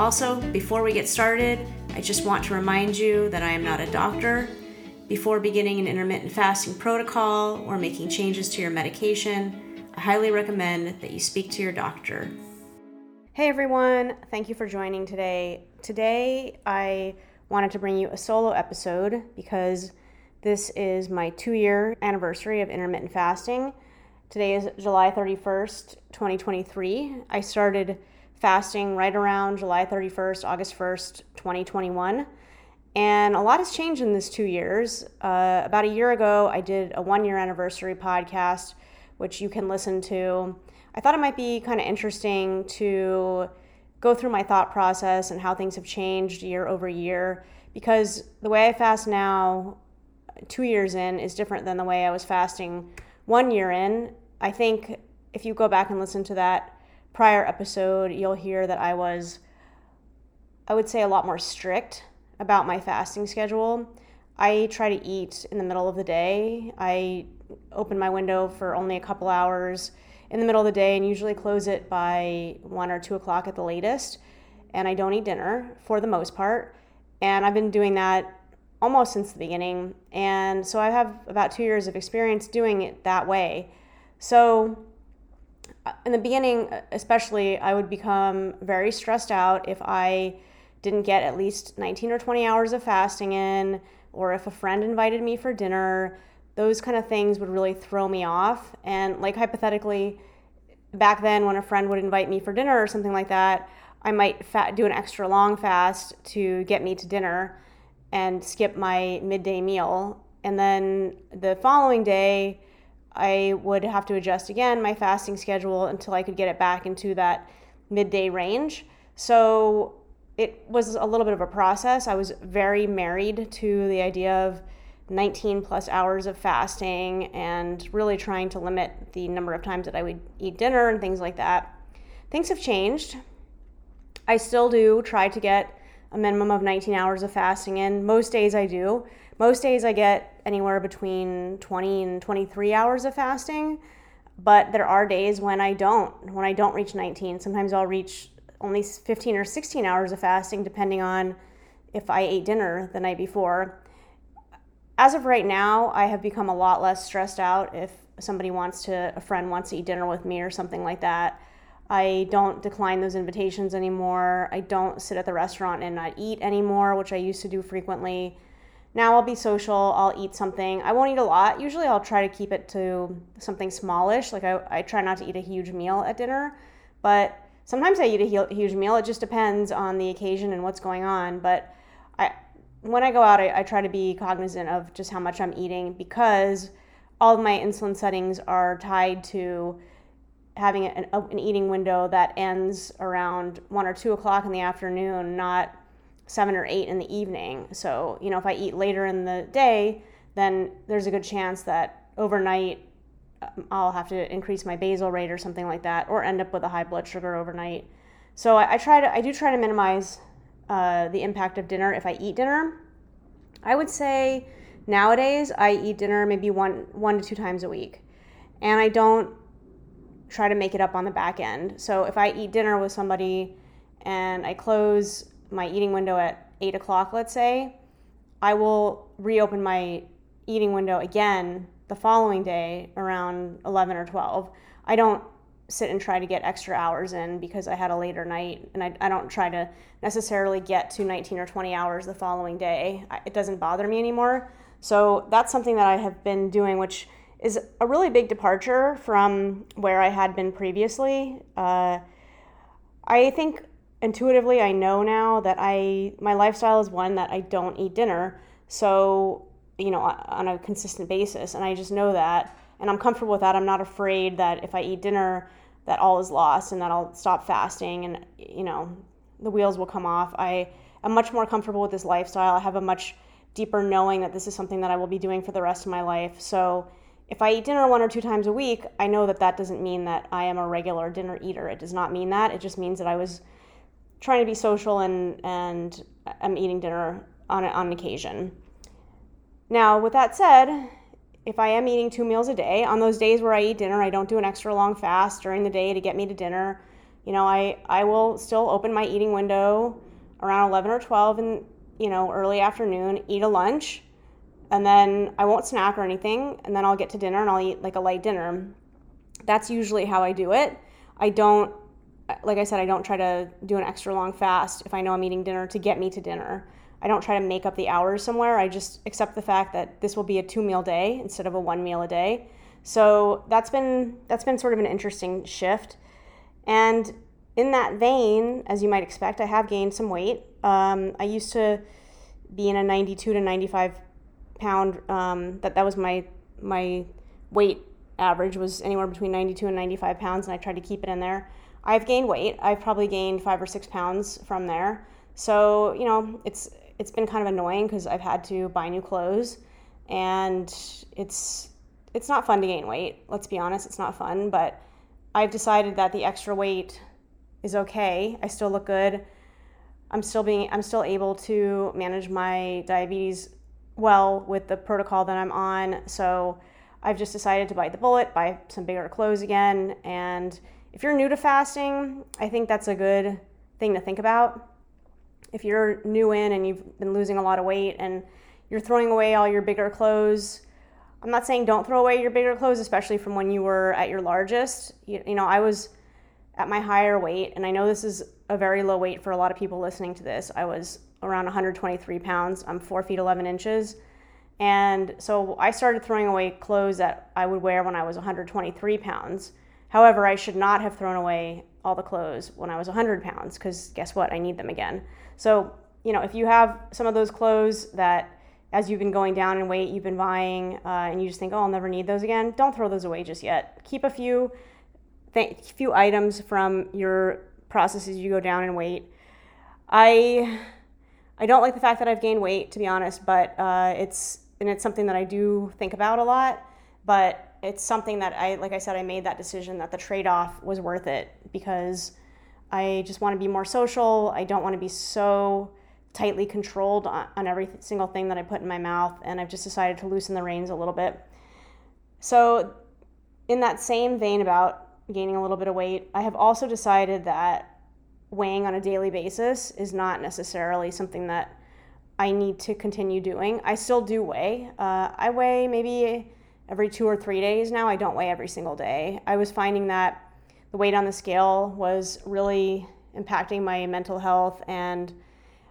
Also, before we get started, I just want to remind you that I am not a doctor. Before beginning an intermittent fasting protocol or making changes to your medication, I highly recommend that you speak to your doctor. Hey everyone, thank you for joining today. Today, I wanted to bring you a solo episode because this is my two year anniversary of intermittent fasting. Today is July 31st, 2023. I started fasting right around July 31st, August 1st, 2021. And a lot has changed in this two years. Uh, about a year ago, I did a one year anniversary podcast, which you can listen to. I thought it might be kind of interesting to go through my thought process and how things have changed year over year because the way I fast now, two years in, is different than the way I was fasting one year in. I think if you go back and listen to that prior episode, you'll hear that I was, I would say, a lot more strict about my fasting schedule. I try to eat in the middle of the day. I open my window for only a couple hours in the middle of the day and usually close it by one or two o'clock at the latest. And I don't eat dinner for the most part. And I've been doing that almost since the beginning. And so I have about two years of experience doing it that way. So in the beginning, especially, I would become very stressed out if I didn't get at least 19 or 20 hours of fasting in, or if a friend invited me for dinner. Those kind of things would really throw me off. And, like, hypothetically, back then, when a friend would invite me for dinner or something like that, I might do an extra long fast to get me to dinner and skip my midday meal. And then the following day, I would have to adjust again my fasting schedule until I could get it back into that midday range. So it was a little bit of a process. I was very married to the idea of 19 plus hours of fasting and really trying to limit the number of times that I would eat dinner and things like that. Things have changed. I still do try to get a minimum of 19 hours of fasting in. Most days I do. Most days I get anywhere between 20 and 23 hours of fasting, but there are days when I don't, when I don't reach 19. Sometimes I'll reach only 15 or 16 hours of fasting, depending on if I ate dinner the night before. As of right now, I have become a lot less stressed out if somebody wants to, a friend wants to eat dinner with me or something like that. I don't decline those invitations anymore. I don't sit at the restaurant and not eat anymore, which I used to do frequently. Now I'll be social, I'll eat something. I won't eat a lot. Usually I'll try to keep it to something smallish. Like I, I try not to eat a huge meal at dinner, but sometimes I eat a huge meal. It just depends on the occasion and what's going on. But I, when I go out, I, I try to be cognizant of just how much I'm eating because all of my insulin settings are tied to having an, an eating window that ends around one or two o'clock in the afternoon, not seven or eight in the evening. So, you know, if I eat later in the day, then there's a good chance that overnight um, I'll have to increase my basal rate or something like that, or end up with a high blood sugar overnight. So I, I try to, I do try to minimize uh, the impact of dinner if I eat dinner. I would say nowadays I eat dinner maybe one, one to two times a week, and I don't try to make it up on the back end. So if I eat dinner with somebody and I close my eating window at eight o'clock, let's say, I will reopen my eating window again the following day around 11 or 12. I don't sit and try to get extra hours in because I had a later night, and I, I don't try to necessarily get to 19 or 20 hours the following day. It doesn't bother me anymore. So that's something that I have been doing, which is a really big departure from where I had been previously. Uh, I think intuitively I know now that I my lifestyle is one that I don't eat dinner. So, you know, on a consistent basis and I just know that and I'm comfortable with that. I'm not afraid that if I eat dinner that all is lost and that I'll stop fasting and you know, the wheels will come off. I am much more comfortable with this lifestyle. I have a much deeper knowing that this is something that I will be doing for the rest of my life. So if I eat dinner one or two times a week, I know that that doesn't mean that I am a regular dinner eater. It does not mean that. It just means that I was trying to be social and and I'm eating dinner on on occasion. Now, with that said, if I am eating two meals a day, on those days where I eat dinner, I don't do an extra long fast during the day to get me to dinner. You know, I I will still open my eating window around 11 or 12 in, you know, early afternoon, eat a lunch, and then I won't snack or anything, and then I'll get to dinner and I'll eat like a light dinner. That's usually how I do it. I don't like I said, I don't try to do an extra long fast if I know I'm eating dinner to get me to dinner. I don't try to make up the hours somewhere. I just accept the fact that this will be a two meal day instead of a one meal a day. So that's been that's been sort of an interesting shift. And in that vein, as you might expect, I have gained some weight. Um, I used to be in a 92 to 95 pound. Um, that that was my my weight average was anywhere between 92 and 95 pounds, and I tried to keep it in there. I've gained weight. I've probably gained five or six pounds from there. So you know, it's it's been kind of annoying because I've had to buy new clothes, and it's it's not fun to gain weight. Let's be honest, it's not fun. But I've decided that the extra weight is okay. I still look good. I'm still being I'm still able to manage my diabetes well with the protocol that I'm on. So I've just decided to bite the bullet, buy some bigger clothes again. And if you're new to fasting, I think that's a good thing to think about if you're new in and you've been losing a lot of weight and you're throwing away all your bigger clothes, I'm not saying don't throw away your bigger clothes, especially from when you were at your largest. You, you know, I was at my higher weight, and I know this is a very low weight for a lot of people listening to this. I was around 123 pounds. I'm four feet 11 inches. And so I started throwing away clothes that I would wear when I was 123 pounds. However, I should not have thrown away all the clothes when I was 100 pounds because guess what? I need them again. So, you know, if you have some of those clothes that as you've been going down in weight, you've been buying, uh, and you just think, oh, I'll never need those again, don't throw those away just yet. Keep a few, th- few items from your process as you go down in weight. I, I don't like the fact that I've gained weight, to be honest, but uh, it's and it's something that I do think about a lot. But it's something that I, like I said, I made that decision that the trade off was worth it because I just want to be more social. I don't want to be so tightly controlled on, on every single thing that I put in my mouth. And I've just decided to loosen the reins a little bit. So, in that same vein about gaining a little bit of weight, I have also decided that weighing on a daily basis is not necessarily something that I need to continue doing. I still do weigh. Uh, I weigh maybe every two or three days now. I don't weigh every single day. I was finding that the weight on the scale was really impacting my mental health and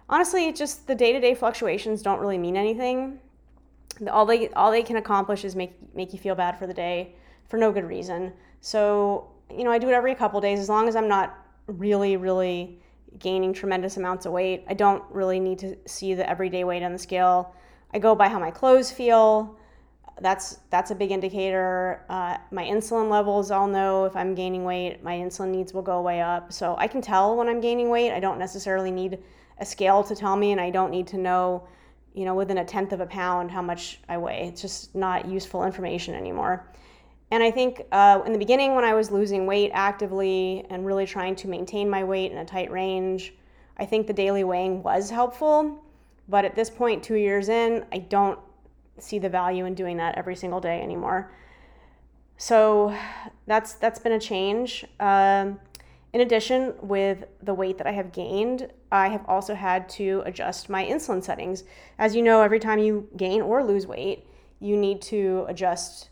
honestly just the day-to-day fluctuations don't really mean anything all they all they can accomplish is make make you feel bad for the day for no good reason so you know i do it every couple days as long as i'm not really really gaining tremendous amounts of weight i don't really need to see the everyday weight on the scale i go by how my clothes feel that's that's a big indicator. Uh, my insulin levels, I'll know if I'm gaining weight. My insulin needs will go way up, so I can tell when I'm gaining weight. I don't necessarily need a scale to tell me, and I don't need to know, you know, within a tenth of a pound how much I weigh. It's just not useful information anymore. And I think uh, in the beginning, when I was losing weight actively and really trying to maintain my weight in a tight range, I think the daily weighing was helpful. But at this point, two years in, I don't see the value in doing that every single day anymore. So that's that's been a change. Um, in addition, with the weight that I have gained, I have also had to adjust my insulin settings. As you know, every time you gain or lose weight, you need to adjust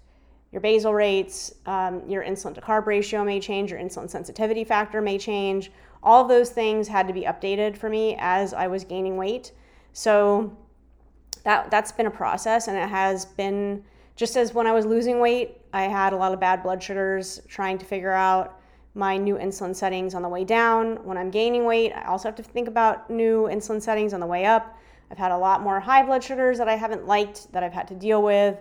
your basal rates, um, your insulin to carb ratio may change, your insulin sensitivity factor may change. All of those things had to be updated for me as I was gaining weight. So that that's been a process and it has been just as when I was losing weight, I had a lot of bad blood sugars trying to figure out my new insulin settings on the way down. When I'm gaining weight, I also have to think about new insulin settings on the way up. I've had a lot more high blood sugars that I haven't liked that I've had to deal with.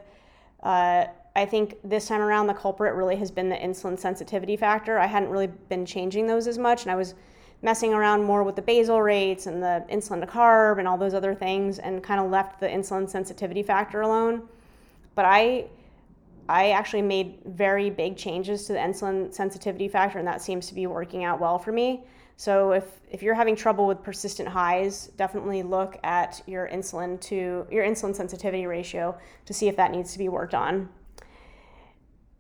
Uh, I think this time around, the culprit really has been the insulin sensitivity factor. I hadn't really been changing those as much, and I was messing around more with the basal rates and the insulin to carb and all those other things and kind of left the insulin sensitivity factor alone. But I I actually made very big changes to the insulin sensitivity factor and that seems to be working out well for me. So if if you're having trouble with persistent highs, definitely look at your insulin to your insulin sensitivity ratio to see if that needs to be worked on.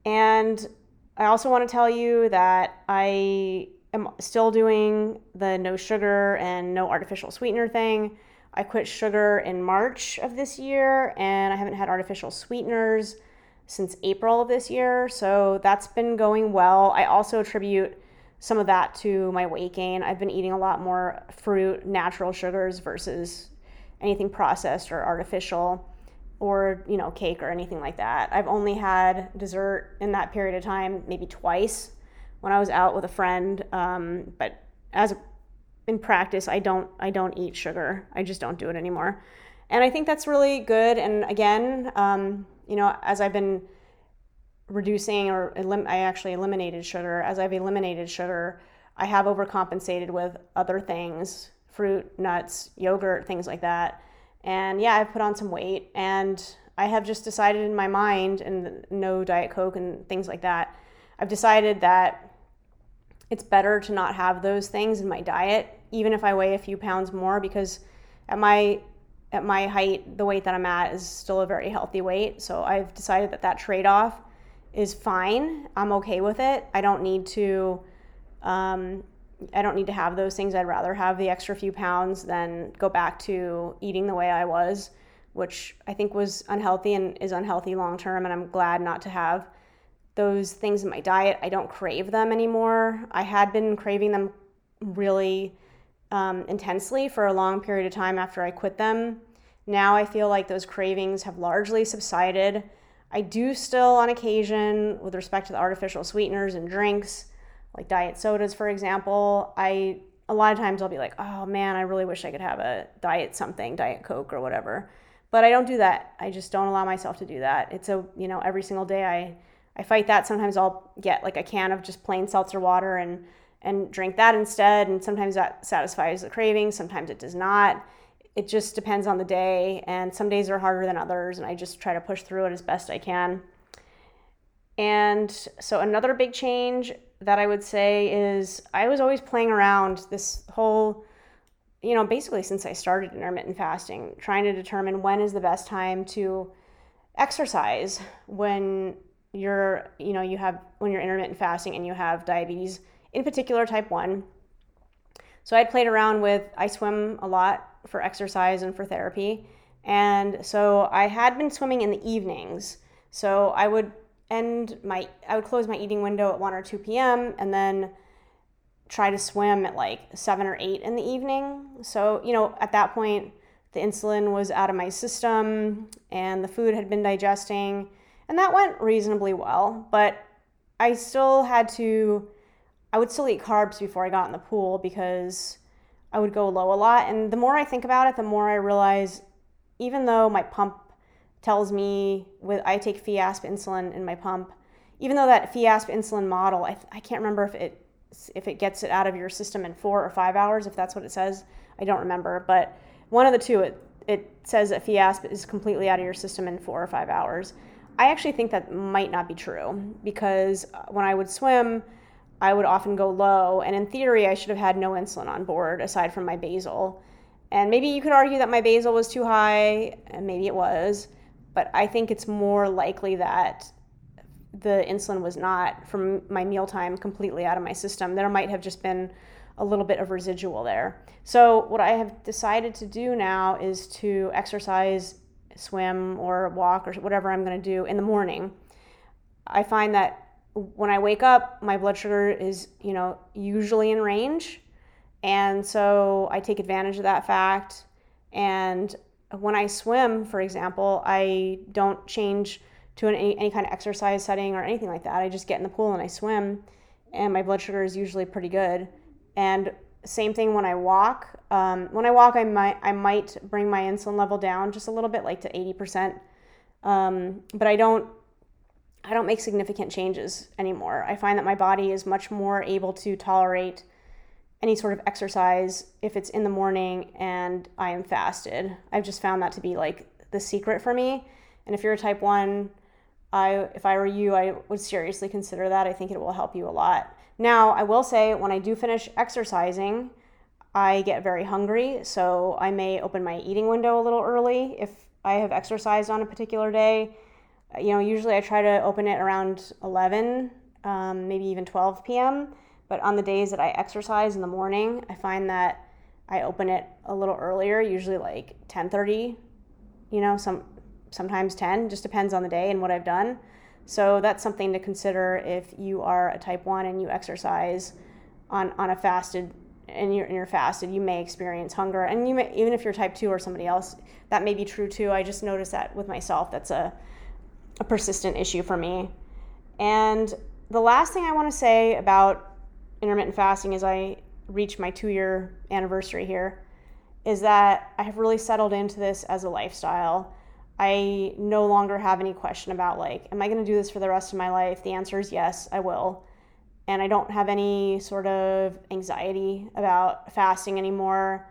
And I also want to tell you that I am still doing the no sugar and no artificial sweetener thing. I quit sugar in March of this year and I haven't had artificial sweeteners since April of this year. So that's been going well. I also attribute some of that to my weight gain. I've been eating a lot more fruit, natural sugars versus anything processed or artificial or, you know, cake or anything like that. I've only had dessert in that period of time maybe twice when I was out with a friend. Um, but as in practice, I don't I don't eat sugar. I just don't do it anymore, and I think that's really good. And again, um, you know, as I've been reducing or elim- I actually eliminated sugar. As I've eliminated sugar, I have overcompensated with other things, fruit, nuts, yogurt, things like that. And yeah, I've put on some weight, and I have just decided in my mind, and no diet coke and things like that. I've decided that it's better to not have those things in my diet, even if I weigh a few pounds more, because at my at my height, the weight that I'm at is still a very healthy weight. So I've decided that that trade off is fine. I'm okay with it. I don't need to. Um, I don't need to have those things. I'd rather have the extra few pounds than go back to eating the way I was, which I think was unhealthy and is unhealthy long term. And I'm glad not to have those things in my diet. I don't crave them anymore. I had been craving them really um, intensely for a long period of time after I quit them. Now I feel like those cravings have largely subsided. I do still, on occasion, with respect to the artificial sweeteners and drinks, like diet sodas, for example, I a lot of times I'll be like, oh man, I really wish I could have a diet something, diet Coke or whatever. But I don't do that. I just don't allow myself to do that. It's a, you know, every single day I I fight that. Sometimes I'll get like a can of just plain seltzer water and and drink that instead. And sometimes that satisfies the craving. Sometimes it does not. It just depends on the day. And some days are harder than others. And I just try to push through it as best I can. And so another big change that I would say is I was always playing around this whole, you know, basically since I started intermittent fasting, trying to determine when is the best time to exercise when you're you know you have when you're intermittent fasting and you have diabetes in particular type 1 so I'd played around with i swim a lot for exercise and for therapy. And so i had been swimming in the evenings. So i would end my i would close my eating window at 1 or 2 p.m and then try to swim at like 7 or 8 in the evening. So you know at that point the insulin was out of my system and the food had been digesting and that went reasonably well, but I still had to, I would still eat carbs before I got in the pool because I would go low a lot. And the more I think about it, the more I realize even though my pump tells me with I take Fiasp insulin in my pump, even though that Fiasp insulin model, I, I can't remember if it if it gets it out of your system in four or five hours, if that's what it says. I don't remember, but one of the two, it, it says that Fiasp is completely out of your system in four or five hours. I actually think that might not be true because uh, when I would swim, I would often go low, and in theory, I should have had no insulin on board aside from my basal. And maybe you could argue that my basal was too high, and maybe it was, but I think it's more likely that the insulin was not from my mealtime completely out of my system. There might have just been a little bit of residual there. So, what I have decided to do now is to exercise swim or walk or whatever I'm going to do in the morning, I find that when I wake up, my blood sugar is, you know, usually in range. And so I take advantage of that fact. And when I swim, for example, I don't change to any, any kind of exercise setting or anything like that. I just get in the pool and I swim, and my blood sugar is usually pretty good. And same thing when I walk. Um, when I walk, I might I might bring my insulin level down just a little bit, like to eighty percent. Um, but I don't I don't make significant changes anymore. I find that my body is much more able to tolerate any sort of exercise if it's in the morning and I am fasted. I've just found that to be like the secret for me. And if you're a type 1, I if I were you, I would seriously consider that. I think it will help you a lot. Now, I will say when I do finish exercising, I get very hungry, so I may open my eating window a little early if I have exercised on a particular day. You know, usually I try to open it around 11, um, maybe even 12 p.m. But on the days that I exercise in the morning, I find that I open it a little earlier, usually like 10:30. You know, some sometimes 10, just depends on the day and what I've done. So that's something to consider if you are a type 1 and you exercise on, on a fasted and you're, and you're fasted, you may experience hunger. And you may, even if you're type 2 or somebody else, that may be true too. I just noticed that with myself. That's a, a persistent issue for me. And the last thing I want to say about intermittent fasting as I reach my two year anniversary here is that I have really settled into this as a lifestyle. I no longer have any question about, like, am I going to do this for the rest of my life? The answer is yes, I will. And I don't have any sort of anxiety about fasting anymore.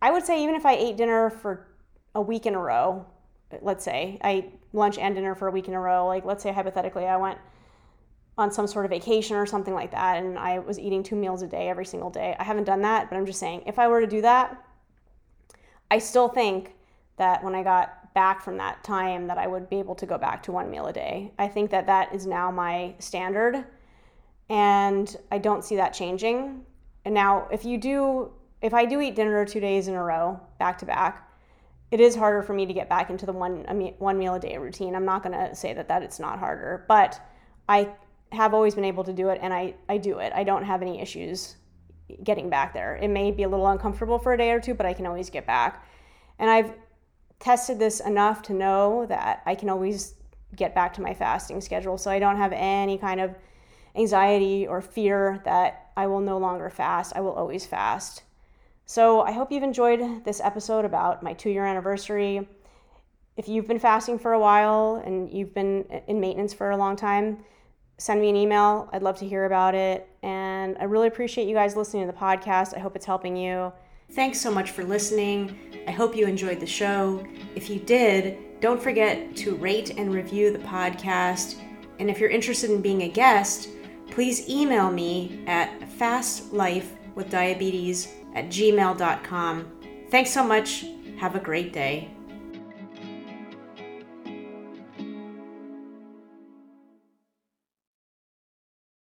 I would say, even if I ate dinner for a week in a row, let's say I lunch and dinner for a week in a row, like, let's say hypothetically, I went on some sort of vacation or something like that and I was eating two meals a day every single day. I haven't done that, but I'm just saying, if I were to do that, I still think that when I got back from that time that I would be able to go back to one meal a day. I think that that is now my standard and I don't see that changing. And now if you do if I do eat dinner 2 days in a row back to back, it is harder for me to get back into the one one meal a day routine. I'm not going to say that that it's not harder, but I have always been able to do it and I I do it. I don't have any issues getting back there. It may be a little uncomfortable for a day or two, but I can always get back. And I've tested this enough to know that I can always get back to my fasting schedule. So I don't have any kind of anxiety or fear that I will no longer fast. I will always fast. So I hope you've enjoyed this episode about my two year anniversary. If you've been fasting for a while and you've been in maintenance for a long time, send me an email. I'd love to hear about it. And I really appreciate you guys listening to the podcast. I hope it's helping you. Thanks so much for listening. I hope you enjoyed the show. If you did, don't forget to rate and review the podcast. And if you're interested in being a guest, please email me at fastlifewithdiabetes at gmail.com. Thanks so much. Have a great day.